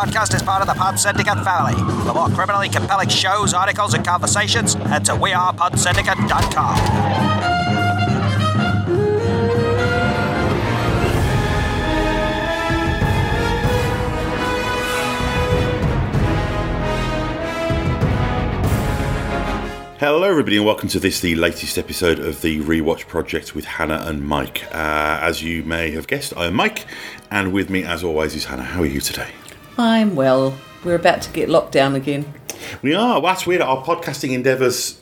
podcast is part of the Pod Syndicate family. For more criminally compelling shows, articles, and conversations, head to wearepodsyndicate.com. Hello, everybody, and welcome to this, the latest episode of the Rewatch Project with Hannah and Mike. Uh, as you may have guessed, I am Mike, and with me, as always, is Hannah. How are you today? I'm well. We're about to get locked down again. We are. Well, that's weird. Our podcasting endeavours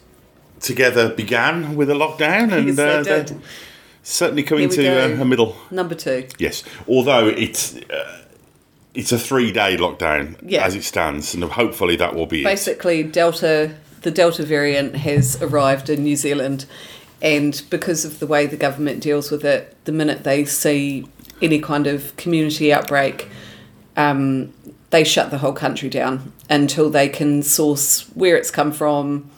together began with a lockdown, and uh, they're certainly coming to uh, a middle. Number two. Yes, although it's uh, it's a three day lockdown Yeah. as it stands, and hopefully that will be it. Basically, Delta, the Delta variant has arrived in New Zealand, and because of the way the government deals with it, the minute they see any kind of community outbreak, um, they shut the whole country down until they can source where it's come from,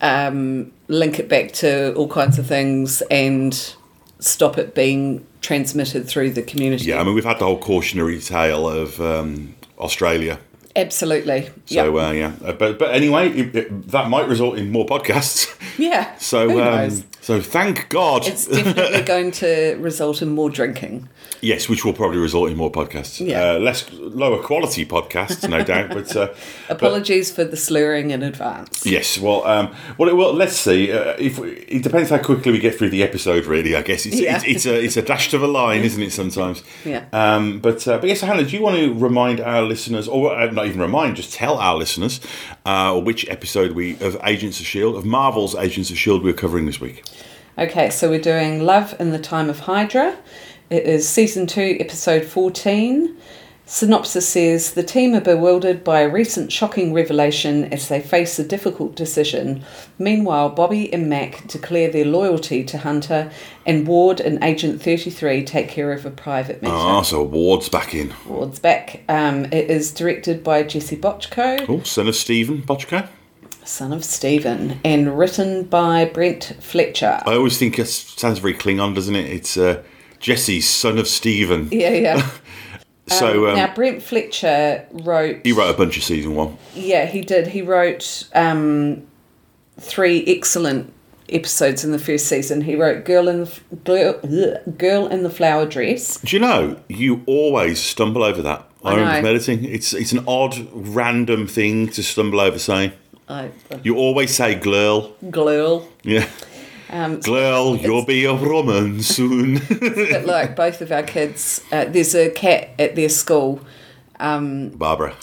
um, link it back to all kinds of things, and stop it being transmitted through the community. Yeah, I mean we've had the whole cautionary tale of um, Australia. Absolutely. So yeah. uh, yeah, Uh, but but anyway, it, it, that might result in more podcasts. yeah. So um? So thank God. It's definitely going to result in more drinking. yes, which will probably result in more podcasts. Yeah. Uh, less lower quality podcasts, no doubt. But uh, Apologies for the slurring in advance. yes, well, um, well, well, let's see. Uh, if it depends how quickly we get through the episode. Really, I guess it's Yeah. it's, it's a it's a dash to the line, isn't it? Sometimes. Yeah. Um, but uh, but yes, Hannah, do you want to remind our listeners, or uh, not even remind, just tell our listeners, uh, which episode we of Agents of Shield of Marvel's Agents of Shield we're covering this week? Okay, so we're doing Love in the Time of Hydra. It is season 2, episode 14. Synopsis says The team are bewildered by a recent shocking revelation as they face a difficult decision. Meanwhile, Bobbi and Mac declare their loyalty to Hunter, and Ward and Agent 33 take care of a private matter. Ah, so Ward's back in. Ward's back. Um, it is directed by Jesse Bochco. Oh, son of Steven Bochco. Son of Stephen, and written by Brent Fletcher. I always think it sounds very Klingon, doesn't it? It's uh, Jesse's son of Stephen. Yeah, yeah. So um, now Brent Fletcher wrote. he wrote a bunch of season one. Yeah, he did. He wrote um, three excellent episodes in the first season. He wrote "Girl in the Girl, Girl in the Flower Dress." Do you know? You always stumble over that. I, I remember know. meditating. It's it's an odd, random thing to stumble over saying. I, You always say "glurl." Glurl. Yeah. Um, Glurl, you'll be a woman soon. but like both of our kids, uh, there's a cat at their school, Barbara,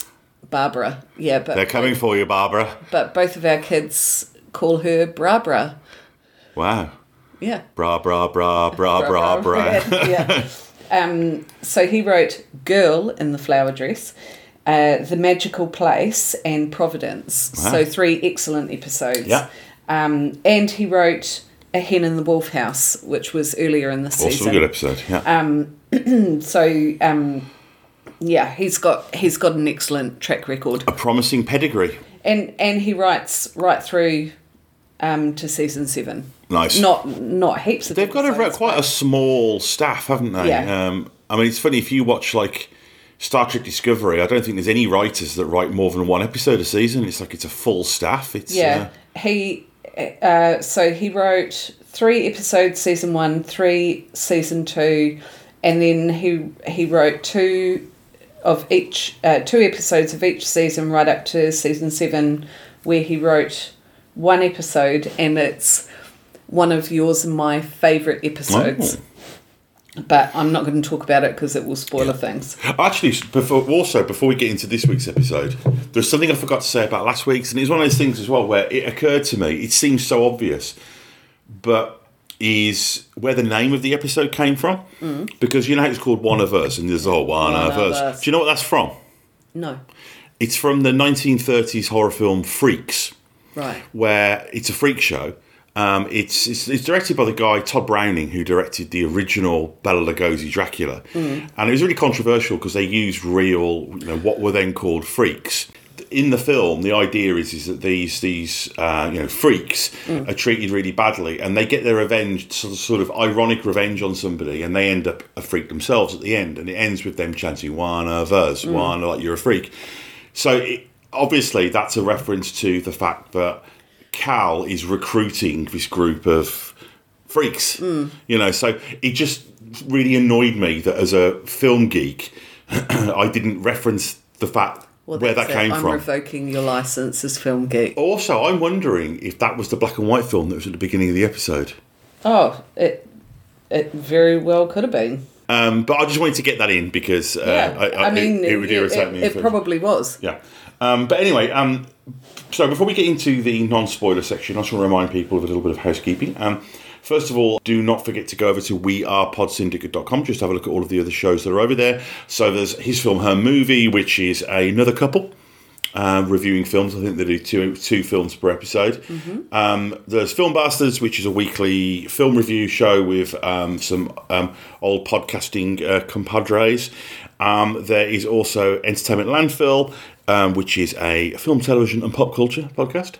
Barbara. Yeah, but they're coming for you, Barbara. but both of our kids call her Barbara. Wow. Yeah. Bra, bra, bra, bra, bra, bra. yeah. Um, so he wrote Girl in the Flower Dress, uh, The Magical Place, and Providence. Wow. So three excellent episodes. Yeah. Um, and he wrote A Hen in the Wolf House, which was earlier in the season. Also a good episode. Yeah. So um, yeah, he's got he's got an excellent track record. a promising pedigree. And and he writes right through um, to season seven. Nice. Not not heaps of They've got a, quite a small staff, haven't they? Yeah. Um, I mean, it's funny if you watch like Star Trek Discovery. I don't think there's any writers that write more than one episode a season. It's like it's a full staff. It's Yeah, he. Uh, so he wrote three episodes season one, three season two, and then he he wrote two of each uh, two episodes of each season right up to season seven, where he wrote one episode, and it's one of yours and my favorite episodes. Oh. But I'm not going to talk about it because it will spoil things. actually before also before we get into this week's episode, there's something I forgot to say about last week's, and it's one of those things as well where it occurred to me. It seems so obvious, but is where the name of the episode came from mm. because you know it's called One of Us, and there's oh One, One of of Us. Us. Do you know what that's from? No, It's from the 1930s horror film Freaks. right. where it's a freak show. Um, it's, it's it's directed by the guy Tod Browning who directed the original Bela Lugosi Dracula, and it was really controversial because they used real, you know, what were then called freaks. in the film, the idea is is that these these uh, you know freaks are treated really badly, and they get their revenge, sort of, sort of ironic revenge on somebody, and they end up a freak themselves at the end, and it ends with them chanting "one of us, one like you're a freak." So it, obviously, that's a reference to the fact that Cal is recruiting this group of freaks. You know, so it just really annoyed me that as a film geek, I didn't reference the fact Well, where that that's it. came I'm from. revoking your license as film geek. also, I'm wondering if that was the black and white film that was at the beginning of the episode. Oh, it it very well could have been. Um, but I just wanted to get that in because uh, Yeah, I, I, mean, it, it would irritate it, me. it probably was. Yeah. Um, but anyway, um, so before we get into the non spoiler section, I just want to remind people of a little bit of housekeeping. Um, first of all, do not forget to go over to wearepodsyndicate.com just have a look at all of the other shows that are over there. So there's His Film, Her Movie, which is another couple. Uh, reviewing films, I think they do two two films per episode. Um, there's Film Bastards, which is a weekly film review show with um, some um, old podcasting uh, compadres. Um, there is also Entertainment Landfill, um, which is a film, television, and pop culture podcast.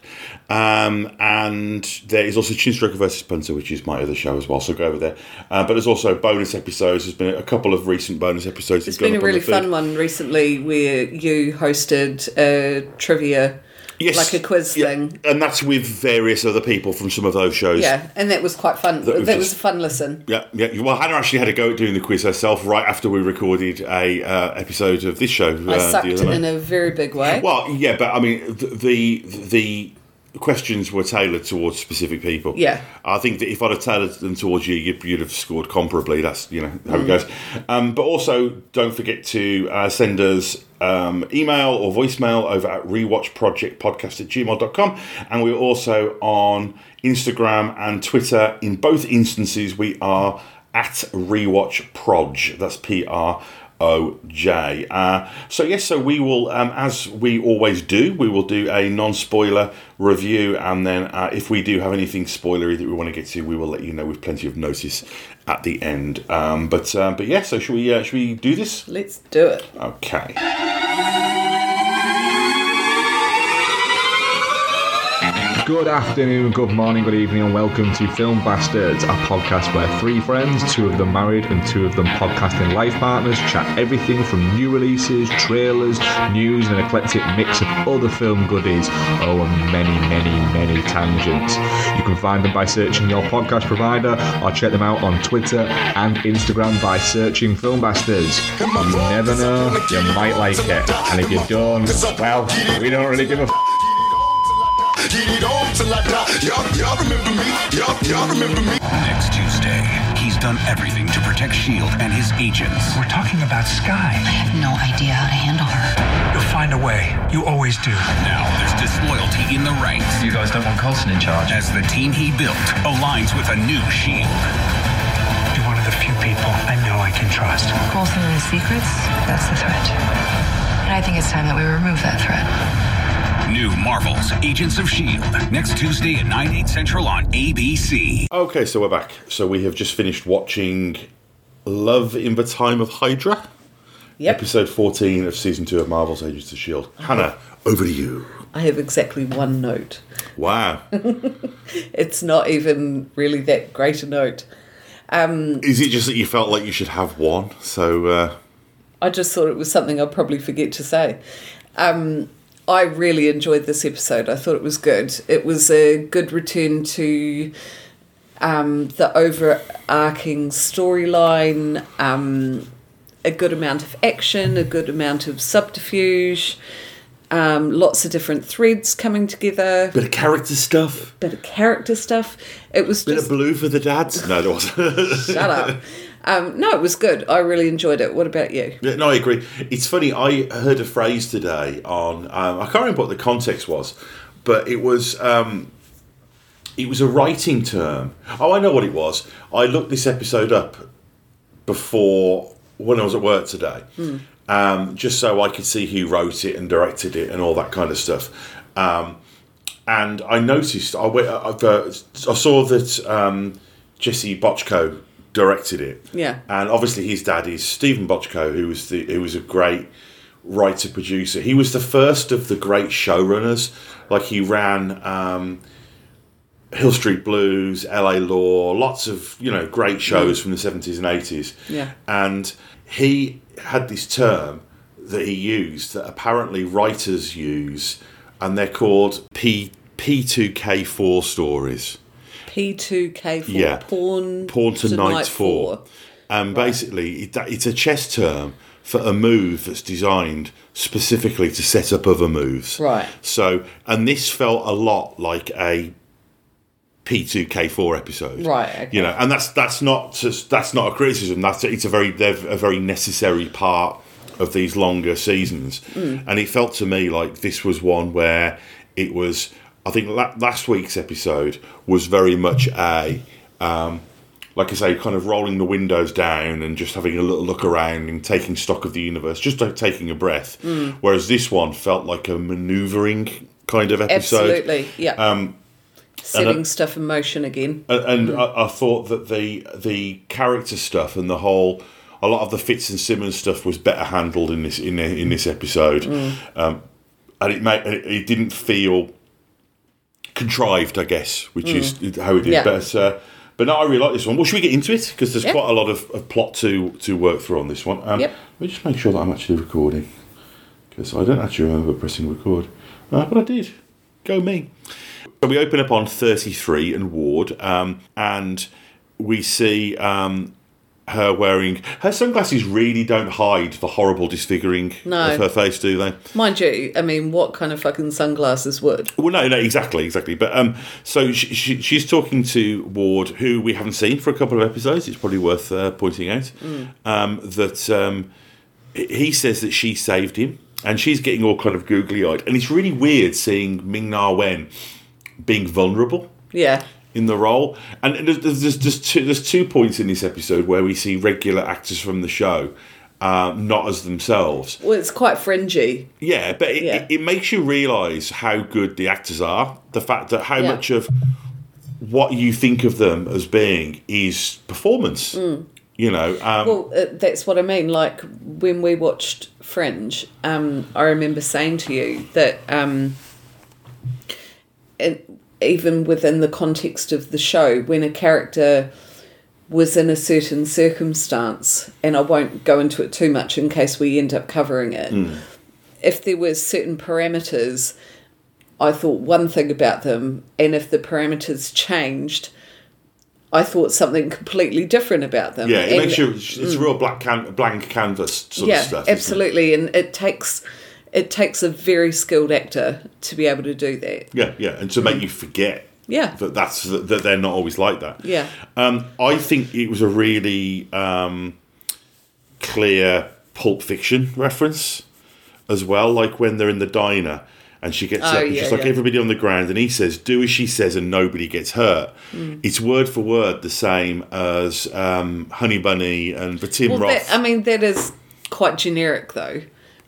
Um, and there is also Chinstroker versus Punter, which is my other show as well. So go over there. Uh, but there's also bonus episodes. There's been a couple of recent bonus episodes. It's been a really fun one recently where you hosted a trivia, Yes, like a quiz yeah, thing. and that's with various other people from some of those shows. Yeah, and that was quite fun. That That, was was just- a fun listen. Yeah, yeah. Well, Hannah actually had a go at doing the quiz herself right after we recorded a uh, episode of this show. I uh, sucked the in a very big way. Well, yeah, but I mean, th- the the questions were tailored towards specific people. Yeah. I think that if I'd have tailored them towards you, you'd, you'd have scored comparably. That's you know how Mm. it goes. Um, but also, don't forget to uh, send us um, email or voicemail over at rewatchprojectpodcast at gmail.com. And we're also on Instagram and Twitter. In both instances, we are at rewatchproj. That's P R. OJ. Uh, so yes, so we will, um, as we always do, we will do a non-spoiler review, and then uh, if we do have anything spoilery that we want to get to, we will let you know with plenty of notice at the end. Um, but um, but yeah, so should we uh, should we do this? Let's do it. Okay. Good afternoon, good morning, good evening, and welcome to Film Bastards, a podcast where three friends, two of them married and two of them podcasting life partners, chat everything from new releases, trailers, news, and an eclectic mix of other film goodies. Oh, and many, many, many tangents. You can find them by searching your podcast provider or check them out on Twitter and Instagram by searching Film Bastards. You never know, you might like it. And if you don't, well, we don't really give a f- Get it on till I die. Y'all, y'all remember me? Y'all, y'all remember me? Next Tuesday, he's done everything to protect S.H.I.E.L.D. And his agents. We're talking about Skye. I have no idea how to handle her. You'll find a way. You always do. Now there's disloyalty in the ranks You guys don't want Coulson in charge. as the team he built aligns with a new S.H.I.E.L.D. You're one of the few people I know I can trust. Coulson and his secrets, that's the threat. And I think it's time that we remove that threat. New Marvel's Agents of S.H.I.E.L.D. Next Tuesday at 9, 8 central on ABC. Okay, so we're back. So we have just finished watching Love in the Time of Hydra, Yep. episode fourteen of season two of Marvel's Agents of Shield. Hannah, over to you. I have exactly one note. Wow. It's not even really that great a note. Is it just that you felt like you should have one? So uh, I just thought it was something I'll probably forget to say. Um, I really enjoyed this episode. I thought it was good. It was a good return to um, the overarching storyline, um, a good amount of action, a good amount of subterfuge, um, lots of different threads coming together, bit of character stuff, bit of character stuff. It was bit just of blue for the dads. No, there wasn't. shut up. Um, no, it was good. I really enjoyed it. What about you? Yeah, no, I agree. It's funny. I heard a phrase today on. Um, I can't remember what the context was, but it was. Um, it was a writing term. Oh, I know what it was. I looked this episode up before when I was at work today, um, just so I could see who wrote it and directed it and all that kind of stuff. Um, and I noticed. I went. I, I I saw that um, Jesse Bochco directed it. Yeah. And obviously, his dad is Steven Bochco, who was the who was a great writer producer. He was the first of the great showrunners. Like he ran um, Hill Street Blues, LA Law, lots of you know great shows from the seventies and eighties. Yeah. And he had this term that he used that apparently writers use, and they're called P P two K four stories. P2K4, Yeah. porn, Pawn to knight four. four. And basically, it, it's a chess term for a move that's designed specifically to set up other moves. Right. So, and this felt a lot like a P2K4 episode. Right, okay. You know, and that's that's not just, that's not a criticism. That's it's a very they're a very necessary part of these longer seasons. Mm. And it felt to me like this was one where it was. I think la- last week's episode was very much a. Um, like I say, kind of rolling the windows down and just having a little look around and taking stock of the universe, just like taking a breath. Mm. Whereas this one felt like a manoeuvring kind of episode. Absolutely, yeah. Um, Setting and, stuff in motion again. and, and I, I thought that the the character stuff and the whole a lot of the Fitz and Simmons stuff was better handled in this in in this episode, Mm. um, and it made it didn't feel contrived, I guess, which is how it is. Yeah. But uh, but no, I really like this one. Well, should we get into it? Because there's Yeah. quite a lot of, of plot to to work through on this one. Um, Yep. Let me just make sure that I'm actually recording because I don't actually remember pressing record, uh, but I did. Go me. So we open up on 33 and Ward, um, and we see um, her wearing her sunglasses. Really don't hide the horrible disfiguring No. of her face, do they? Mind you, I mean, what kind of fucking sunglasses would? Well, no, no, exactly, exactly. But um, so she, she, she's talking to Ward, who we haven't seen for a couple of episodes. It's probably worth uh, pointing out um, that um, he says that she saved him, and she's getting all kind of googly eyed, and it's really weird seeing Ming Na Wen being vulnerable Yeah. In the role. And there's, there's, there's, there's, two, there's two points in this episode where we see regular actors from the show uh, not as themselves. Well, it's quite fringy. Yeah, but it, Yeah. it, it makes you realise how good the actors are. The fact that how Yeah. much of what you think of them as being is performance. You know, um, Well, uh, that's what I mean. Like when we watched Fringe, um, I remember saying to you that um, it, even within the context of the show, when a character was in a certain circumstance, and I won't go into it too much in case we end up covering it, hmm. if there were certain parameters, I thought one thing about them, and if the parameters changed, I thought something completely different about them. yeah, it And- makes you. It's a real black can, blank canvas sort yeah, of stuff. isn't it? absolutely, and it takes it takes a very skilled actor to be able to do that. Yeah, yeah, and to make you forget. Yeah. that that's that they're not always like that. Yeah. Um, I think it was a really um, clear Pulp Fiction reference as well. Like when they're in the diner and she gets Oh, up, and yeah, just like yeah. everybody on the ground, and he says, "Do as she says, and nobody gets hurt." Mm. It's word for word the same as um, Honey Bunny and the Tim Well, Roth. that, I mean that is quite generic though,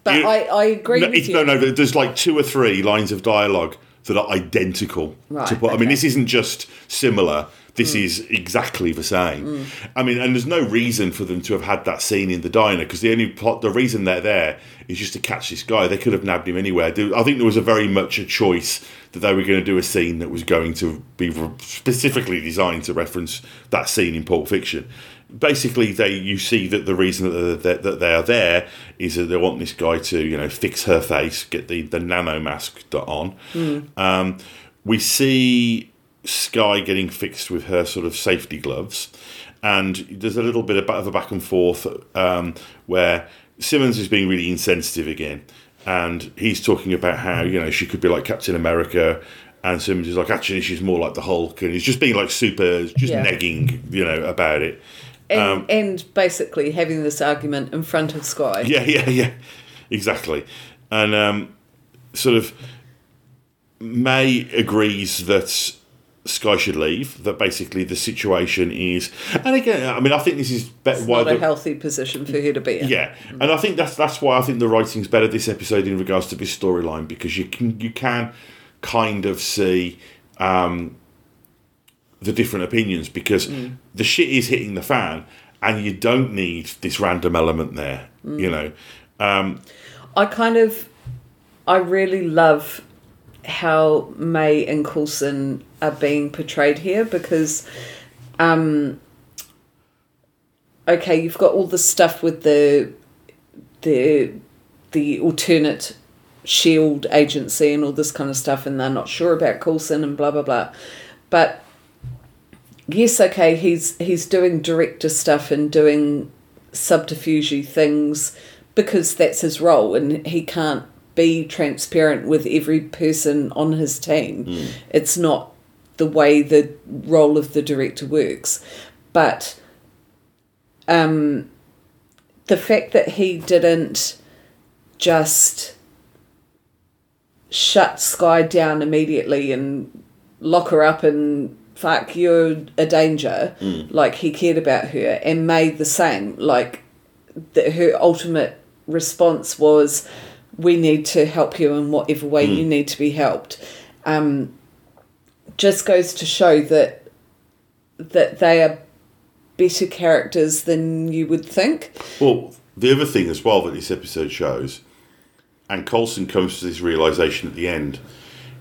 but You- I, I agree no, with you. no, no. There's like two or three lines of dialogue that are identical. Right, to put, I mean, this isn't just similar. This Mm. is exactly the same. I mean, and there's no reason for them to have had that scene in the diner because the only plot, the reason they're there is just to catch this guy. They could have nabbed him anywhere. I think there was a very much a choice that they were going to do a scene that was going to be specifically designed to reference that scene in Pulp Fiction. Basically, they you see that the reason that they're, that they are there is that they want this guy to you know fix her face, get the the nano mask dot on. Um, we see Skye getting fixed with her sort of safety gloves, and there's a little bit of, of a back and forth um, where Simmons is being really insensitive again, and he's talking about how you know she could be like Captain America. And Simmons is like, actually, she's more like the Hulk, and he's just being like super, just Yeah. negging, you know, about it. And, um, and basically having this argument in front of Skye. Yeah, yeah, yeah, exactly. And um, sort of May agrees that Skye should leave. That basically the situation is, and again, I mean, I think this is better. It's Why not a the, healthy position for her to be in. yeah, and I think that's that's why I think the writing's better this episode in regards to this storyline because you can you can kind of see um, the different opinions because the shit is hitting the fan and you don't need this random element there. You know, um, I kind of, I really love how May and Coulson are being portrayed here because, um, okay, you've got all the stuff with the, the, the alternate shield agency and all this kind of stuff, and they're not sure about Coulson and blah blah blah, but yes, okay, he's he's doing director stuff and doing subterfuge things because that's his role, and he can't be transparent with every person on his team. It's not the way the role of the director works, but um, the fact that he didn't just shut Skye down immediately and lock her up and fuck you're a danger. Like he cared about her and made the same. Like that her ultimate response was we need to help you in whatever way you need to be helped. Um, just goes to show that that they are better characters than you would think. Well, the other thing as well that this episode shows, and Coulson comes to this realization at the end,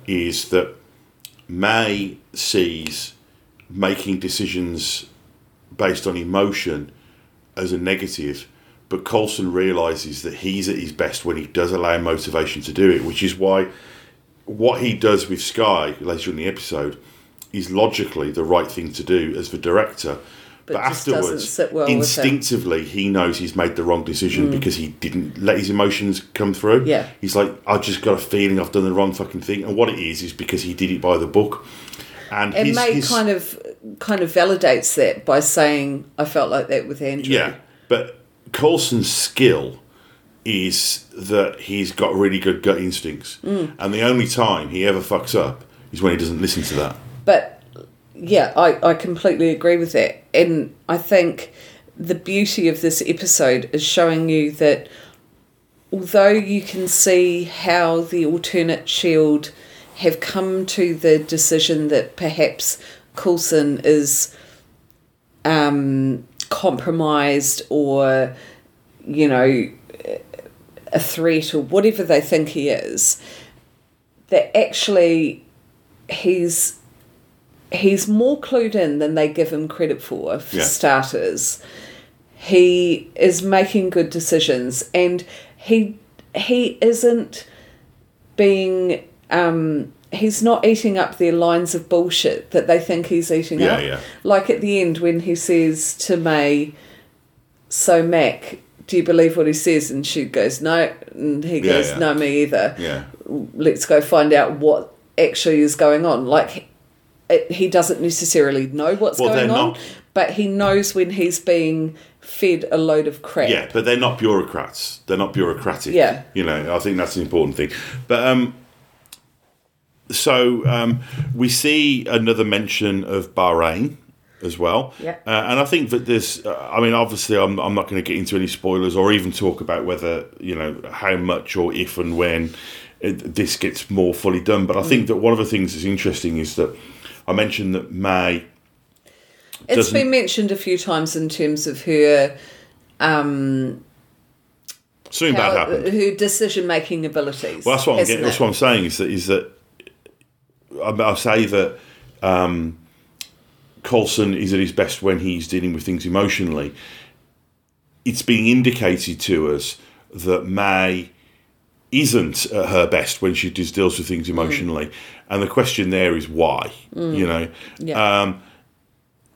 is that May sees making decisions based on emotion as a negative, but Coulson realizes that he's at his best when he does allow motivation to do it, which is why what he does with Skye later in the episode is logically the right thing to do as the director. But But, just doesn't afterwards, sit well with him. instinctively, he knows he's made the wrong decision because he didn't let his emotions come through. Yeah. He's like, I just got a feeling I've done the wrong fucking thing. And what it is, is because he did it by the book. And, and his, May his- kind of kind of validates that by saying I felt like that with Andrew Yeah, but Coulson's skill is that he's got really good gut instincts, Mm. and the only time he ever fucks up is when he doesn't listen to that. But yeah, I, I completely agree with that. And I think the beauty of this episode is showing you that although you can see how the alternate shield have come to the decision that perhaps Coulson is um, compromised or, you know, a threat or whatever they think he is, that actually he's he's more clued in than they give him credit for, for Yeah. starters. He is making good decisions and he he isn't being um he's not eating up their lines of bullshit that they think he's eating Yeah, up. yeah. Like at the end when he says to May, So Mac, do you believe what he says? And she goes, No and he Yeah, goes. No, me either Yeah, let's go find out what actually is going on. Like, it, he doesn't necessarily know what's Well, going on, not- but he knows when he's being fed a load of crap. yeah, but they're not bureaucrats. They're not bureaucratic. Yeah. you know, I think that's an important thing. But um, so um, we see another mention of Bahrain as well. Yeah. Uh, and I think that there's, uh, I mean, obviously, I'm, I'm not going to get into any spoilers or even talk about whether, you know, how much or if and when it, this gets more fully done. But I Mm. think that one of the things that's interesting is that I mentioned that May. It's been mentioned a few times in terms of her um, bad how- happened. her decision making abilities. Well, that's what I'm getting. That's what I'm saying is that is that I- I'll say that um, Coulson is at his best when he's dealing with things emotionally. It's being indicated to us that May isn't at her best when she just deals with things emotionally, and the question there is why. You know. Yeah. Um,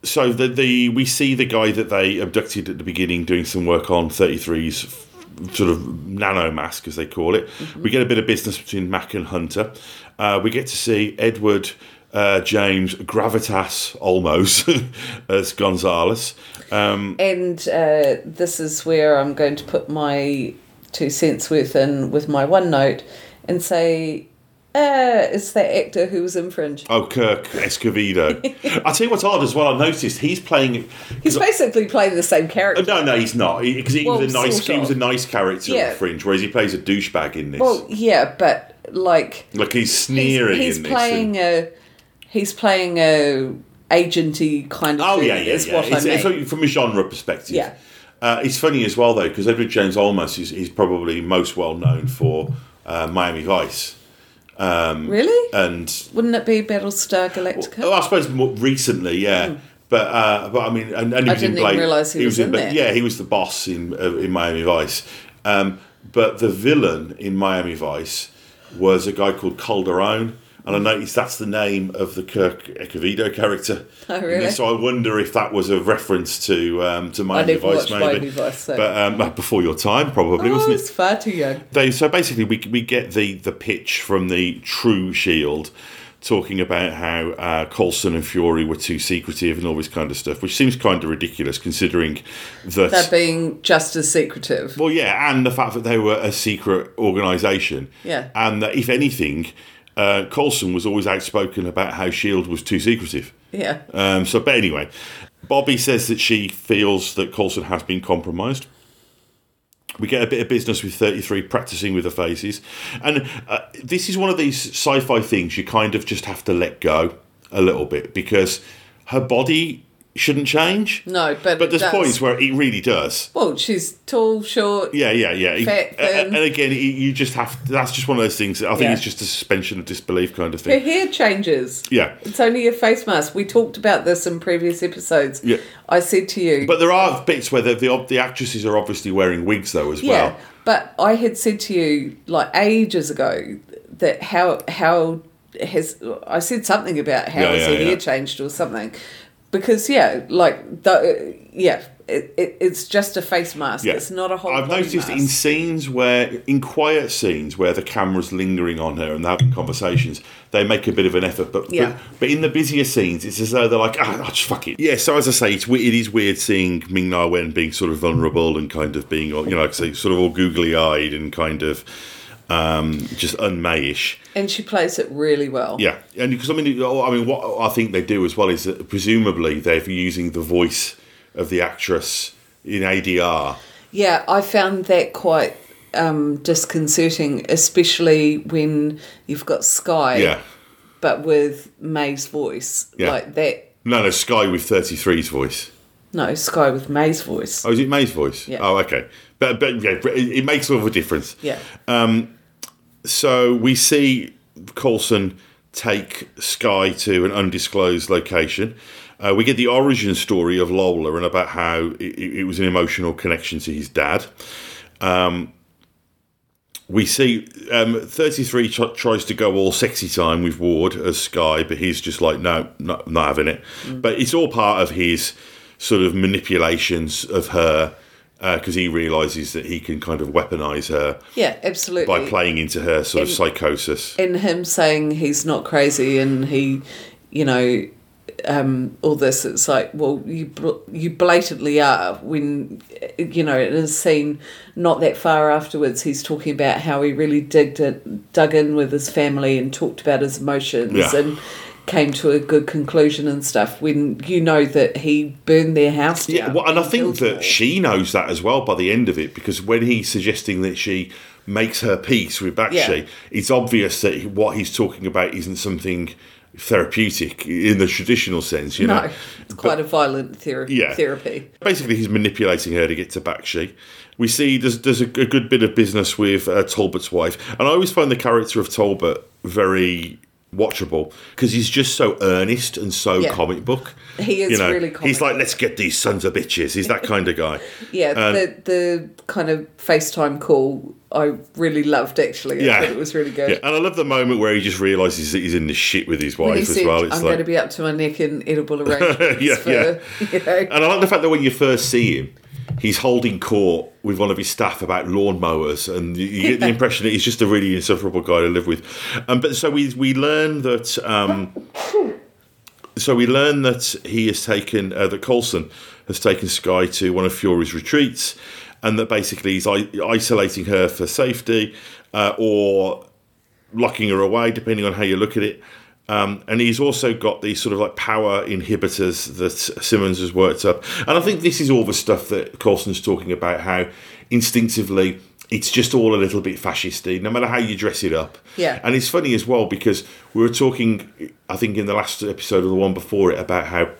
so the the we see the guy that they abducted at the beginning doing some work on 33's f- sort of nano mask as they call it. We get a bit of business between Mac and Hunter. Uh, we get to see Edward uh, James Gravitas almost as Gonzalez. Um, and uh, this is where I'm going to put my two cents worth in with my OneNote and say, uh, it's that actor who was in Fringe. oh, Kirk Acevedo. I tell you what's odd as well. I noticed he's playing. He's basically playing the same character. No, no, he's not. Because he, Well, was a nice, sort he was a nice character Yeah. in Fringe, whereas he plays a douchebag in this. Well, yeah, but like like he's he's, sneering he's in this. playing a he's playing a agenty kind of Oh thing yeah, yeah, yeah. what It's, I mean. it's from a genre perspective. Yeah. Uh, it's funny as well though because Edward James Olmos is, is probably most well known for uh, Miami Vice. Um, Really? And Wouldn't it be Battlestar Galactica? oh, I suppose more recently, yeah. But uh, but I mean, and, and he was in Blade. realise he was in there. Yeah, he was the boss in uh, in Miami Vice. Um, but the villain in Miami Vice was a guy called Calderon. And I noticed that's the name of the Kirk Acevedo character. Oh, really? So I wonder if that was a reference to um, to Miami Vice, maybe. Vice, so- But um, before your time, probably, oh, wasn't it? it's far too young. They, so basically, we, we get the, the pitch from the True Shield talking about how uh, Coulson and Fury were too secretive and all this kind of stuff, which seems kind of ridiculous considering that. They're being just as secretive. well, yeah, and the fact that they were a secret organisation. Yeah. And that, if anything, uh, Coulson was always outspoken about how S.H.I.E.L.D. was too secretive. Yeah. Um, so, but anyway, Bobbi says that she feels that Coulson has been compromised. We get a bit of business with 33 practicing with the faces. And uh, this is one of these sci fi things you kind of just have to let go a little bit because her body shouldn't change. No, but But there's points where it really does. Well, she's tall, short. Yeah, yeah, yeah. A- thin. and again, you- just have to, that's just one of those things. I think Yeah. it's just a suspension of disbelief kind of thing. Her hair changes. Yeah. It's only a face mask. We talked about this in previous episodes. Yeah. I said to you. But there are bits where the, the, the actresses are obviously wearing wigs, though, as well. yeah, well. but I had said to you like ages ago that how how has I said something about how Yeah, has yeah, her hair changed or something because yeah, like the, yeah, it, it, it's just a face mask. Yeah. It's not a whole. I've noticed in scenes where, in quiet scenes where the camera's lingering on her and they're having conversations, they make a bit of an effort. But Yeah. but, but in the busier scenes, it's as though they're like, ah, oh, just fuck it. Yeah. So as I say, it's it is weird seeing Ming Na Wen being sort of vulnerable and kind of being, you know, like I say, sort of all googly eyed and kind of um, just unmayish. and she plays it really well. Yeah, and because I mean, I mean, what I think they do as well is that presumably they're using the voice of the actress in ADR. Yeah, I found that quite um, disconcerting, especially when you've got Skye, Yeah. but with May's voice, Yeah. like that. No, no, Skye with 33's voice. No, Skye with May's voice. Oh, is it May's voice? Yeah. Oh, okay. But, but yeah, it, it makes all the difference. Yeah. So we see Coulson take Skye to an undisclosed location. Uh, we get the origin story of Lola and about how it, it was an emotional connection to his dad. Um, we see um, 33 tr- tries to go all sexy time with Ward as Skye, but he's just like, no, not, not having it. But it's all part of his sort of manipulations of her because he realizes that he can kind of weaponize her Yeah, absolutely. by playing into her sort of psychosis. and him saying he's not crazy and he, you know, um, all this. It's like, well, you you blatantly are when, you know, in a scene not that far afterwards, he's talking about how he really digged it, dug in with his family and talked about his emotions Yeah. and came to a good conclusion and stuff. When you know that he burned their house down. Yeah, well, and I think that she knows that as well by the end of it because when he's suggesting that she makes her peace with Bakshi, Yeah. it's obvious that what he's talking about isn't something therapeutic in the traditional sense, you know. no, it's quite a violent thera- Yeah. therapy. Basically, he's manipulating her to get to Bakshi. We see there's, there's a, a good bit of business with uh, Talbot's wife, and I always find the character of Talbot very watchable because he's just so earnest and so Yeah. comic book. He is you know, really He's like, let's get these sons of bitches. He's that kind of guy. Yeah, And- the the kind of FaceTime call I really loved actually. I Yeah. thought it was really good. Yeah, and I love the moment where he just realizes that he's in the shit with his wife he as well. It's I'm like, going to be up to my neck in edible arrangements Yeah, for, yeah. you know. And I like the fact that when you first see him, he's holding court with one of his staff about lawnmowers, and you, get the impression that he's just a really insufferable guy to live with. Um, but so we we learn that. Um, so we learn that he has taken uh, that Coulson has taken Skye to one of Fury's retreats, and that basically he's I- isolating her for safety, uh, or locking her away, depending on how you look at it. Um, and he's also got these sort of like power inhibitors that Simmons has worked up. And I think this is all the stuff that Coulson's talking about, how instinctively it's just all a little bit fascisty, no matter how you dress it up. Yeah. And it's funny as well because we were talking, I think, in the last episode or the one before it, about how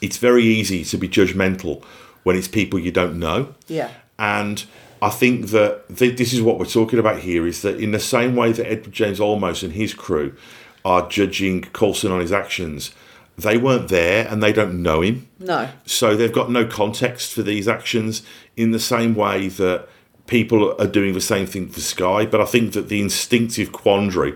it's very easy to be judgmental when it's people you don't know. Yeah. And I think that th- this is what we're talking about here is that in the same way that Edward James Olmos and his crew are judging Coulson on his actions, they weren't there and they don't know him. No. So they've got no context for these actions in the same way that people are doing the same thing for Skye. But I think that the instinctive quandary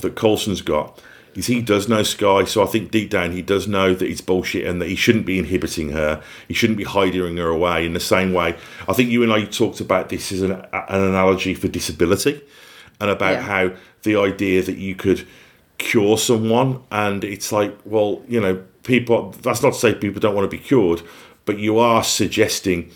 that Coulson's got is he does know Skye, so I think deep down he does know that it's bullshit and that he shouldn't be inhibiting her. He shouldn't be hiding her away in the same way. I think you and I talked about this as an, an analogy for disability and about Yeah. how the idea that you could cure someone and it's like, well, you know, people, that's not to say people don't want to be cured, but you are suggesting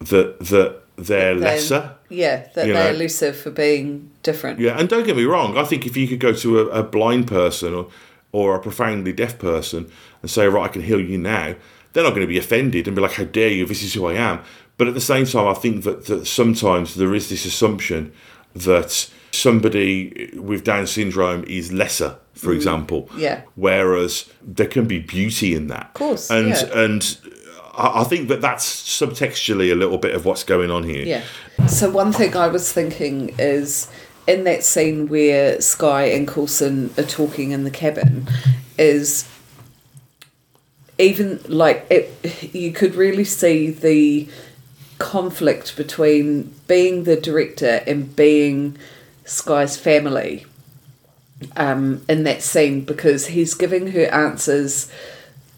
that, that they're They- lesser. Yeah, that they're know. lesser for being different. Yeah, and don't get me wrong. I think if you could go to a, a blind person or, or a profoundly deaf person and say, "Right, I can heal you now," they're not going to be offended and be like, "How dare you? This is who I am." But at the same time, I think that, that sometimes there is this assumption that somebody with Down syndrome is lesser, for mm-hmm. example. Yeah. Whereas there can be beauty in that. Of course, And yeah. and I I think that that's subtextually a little bit of what's going on here. Yeah. So one thing I was thinking is in that scene where Skye and Coulson are talking in the cabin, is even like it, you could really see the conflict between being the director and being Skye's family um, in that scene because he's giving her answers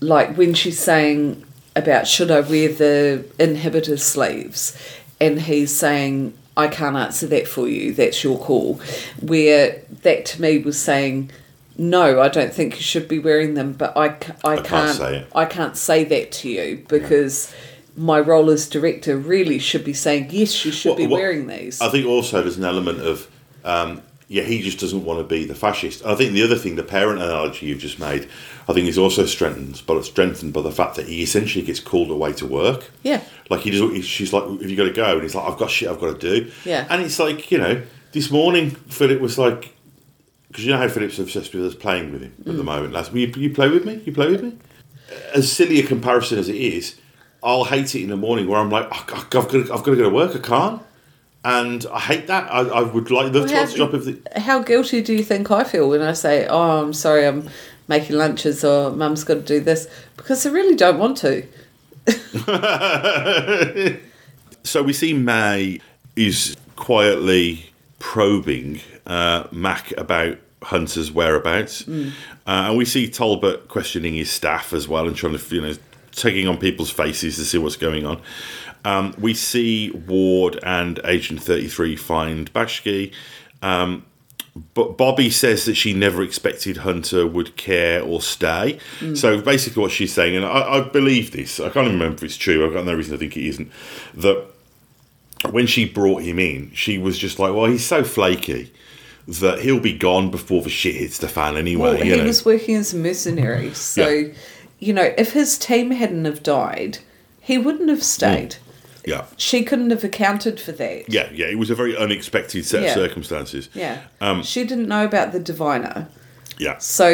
like when she's saying about should I wear the inhibitor sleeves? And he's saying I can't answer that for you. That's your call. Where that to me was saying no I don't think you should be wearing them but I, ca- I, can't can't, say it. I can't say that to you because my role as director really should be saying yes you should What- be what- wearing these. I think also there's an element of, um, yeah, he just doesn't want to be the fascist. I think the other thing, the parent analogy you've just made, I think is also strengthened, but it's strengthened by the fact that he essentially gets called away to work. yeah Like he does, she's like, "Have you got to go?" And he's like, "I've got shit I've got to do." Yeah. And it's like you know, this morning Philip was like, because you know how Philip's obsessed with us playing with him at the moment. Last, you, you play with me? You play with me? As silly a comparison as it is, I'll hate it in the morning where I'm like, "Oh, I've got to, I've got to go to work. I can't. And I hate that. I, I would like to Well, the job of the. how guilty do you think I feel when I say, "Oh, I'm sorry, I'm making lunches," or "Mum's got to do this," because I really don't want to. So we see May is quietly probing uh, Mac about Hunter's whereabouts, uh, and we see Talbot questioning his staff as well and trying to, you know, taking on people's faces to see what's going on. Um, we see Ward and Agent Thirty Three find Bakshi. Um, but Bobbi says that she never expected Hunter would care or stay. So basically, what she's saying, and I, I believe this, I can't even remember if it's true. I've got no reason to think it isn't. That when she brought him in, she was just like, "Well, he's so flaky that he'll be gone before the shit hits the fan anyway." Well, he know? was working as a mercenary, so Yeah. you know, if his team hadn't have died, he wouldn't have stayed. Yeah, She couldn't have accounted for that. yeah, yeah. It was a very unexpected set Yeah. of circumstances. Yeah. Um, she didn't know about the diviner. Yeah, So,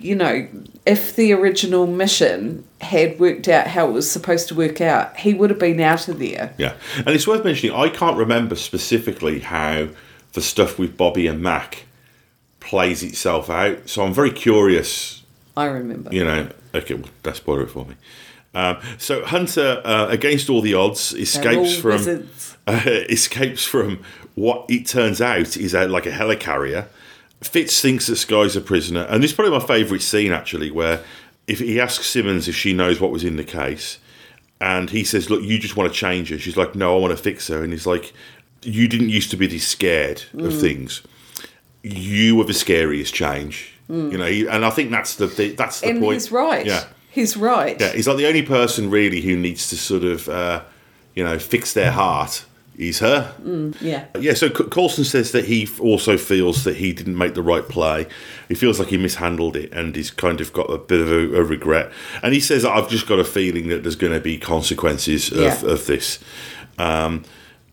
you know, if the original mission had worked out how it was supposed to work out, he would have been out of there. yeah. And it's worth mentioning. I can't remember specifically how the stuff with Bobbi and Mac plays itself out. So I'm very curious I remember. you know, okay, well, that's spoiler it for me. Um, so Hunter, uh, against all the odds, escapes from uh, escapes from what it turns out is a, like a helicarrier. Fitz thinks that Sky's a prisoner, and this is probably my favourite scene actually, where if he asks Simmons if she knows what was in the case, and he says, "Look, you just want to change her." She's like, "No, I want to fix her," and he's like, "You didn't used to be this scared of things. You were the scariest change." You know, and I think that's the, the that's the and point. he's right. Yeah. He's right. Yeah, he's like the only person really who needs to sort of, uh, you know, fix their heart is her. Yeah. Yeah, so Coulson says that he also feels that he didn't make the right play. He feels like he mishandled it and he's kind of got a bit of a, a regret. And he says, I've just got a feeling that there's going to be consequences of, Yeah. of this. Um,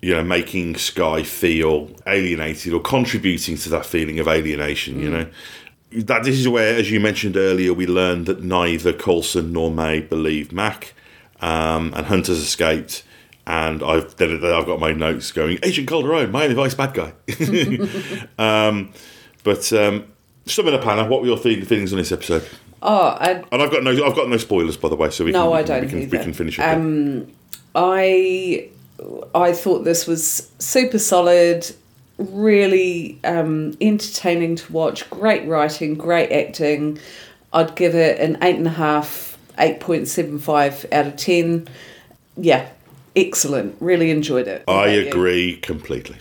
you know, making Skye feel alienated or contributing to that feeling of alienation, you know. That this is where, as you mentioned earlier, we learned that neither Coulson nor May believe Mac. um, and Hunter's escaped. And I've then I've got my notes going. Agent Calderon, Miami Vice bad guy. um, but um, Summon a Panna, what were your feelings on this episode? Oh, I, And I've got no I've got no spoilers by the way, so we No, can, I don't we can, we can finish it. Um, I I thought this was super solid, really um, entertaining to watch. Great writing, great acting. I'd give it an eight and a half, eight point seven five out of ten. Yeah, excellent. Really enjoyed it. I about you? agree completely.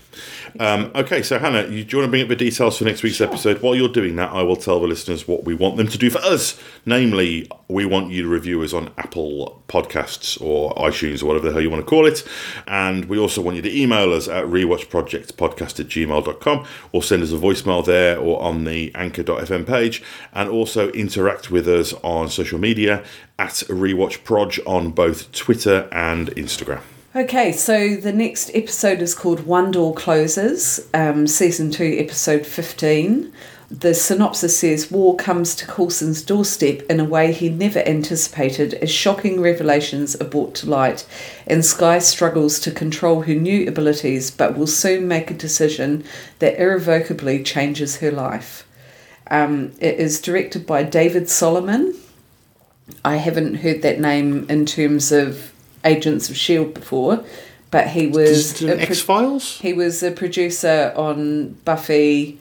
Um, okay, so Hannah, you, do you want to bring up the details for next week's episode? While you're doing that, I will tell the listeners what we want them to do for us. Namely, we want you to review us on Apple Podcasts or iTunes or whatever the hell you want to call it. And we also want you to email us at rewatchprojectpodcast at gmail.com or send us a voicemail there or on the anchor.fm page. And also interact with us on social media at rewatchproj on both Twitter and Instagram. Okay, so the next episode is called One Door Closes, um, season two, episode 15. The synopsis says War comes to Coulson's doorstep in a way he never anticipated as shocking revelations are brought to light, and Skye struggles to control her new abilities but will soon make a decision that irrevocably changes her life. Um, it is directed by David Solomon. I haven't heard that name in terms of Agents of Shield before, but he was a pro- X Files? he was a producer on Buffy,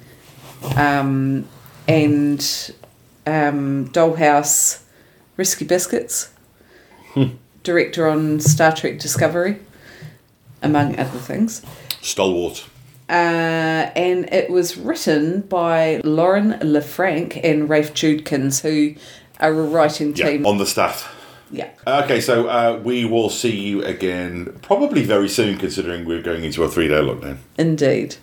um, and um, Dollhouse, Risky Biscuits. Director on Star Trek Discovery, among other things. Stalwart. Uh, and it was written by Lauren LaFranc and Rafe Judkins, who a writing Yeah, team. on the staff. yeah. Okay, so uh, we will see you again probably very soon, considering we're going into a three day lockdown. Indeed.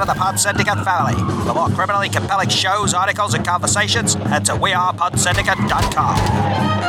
Part of the Podsyndicate family. For more criminally compelling shows, articles, and conversations, head to wearePodsyndicate.com.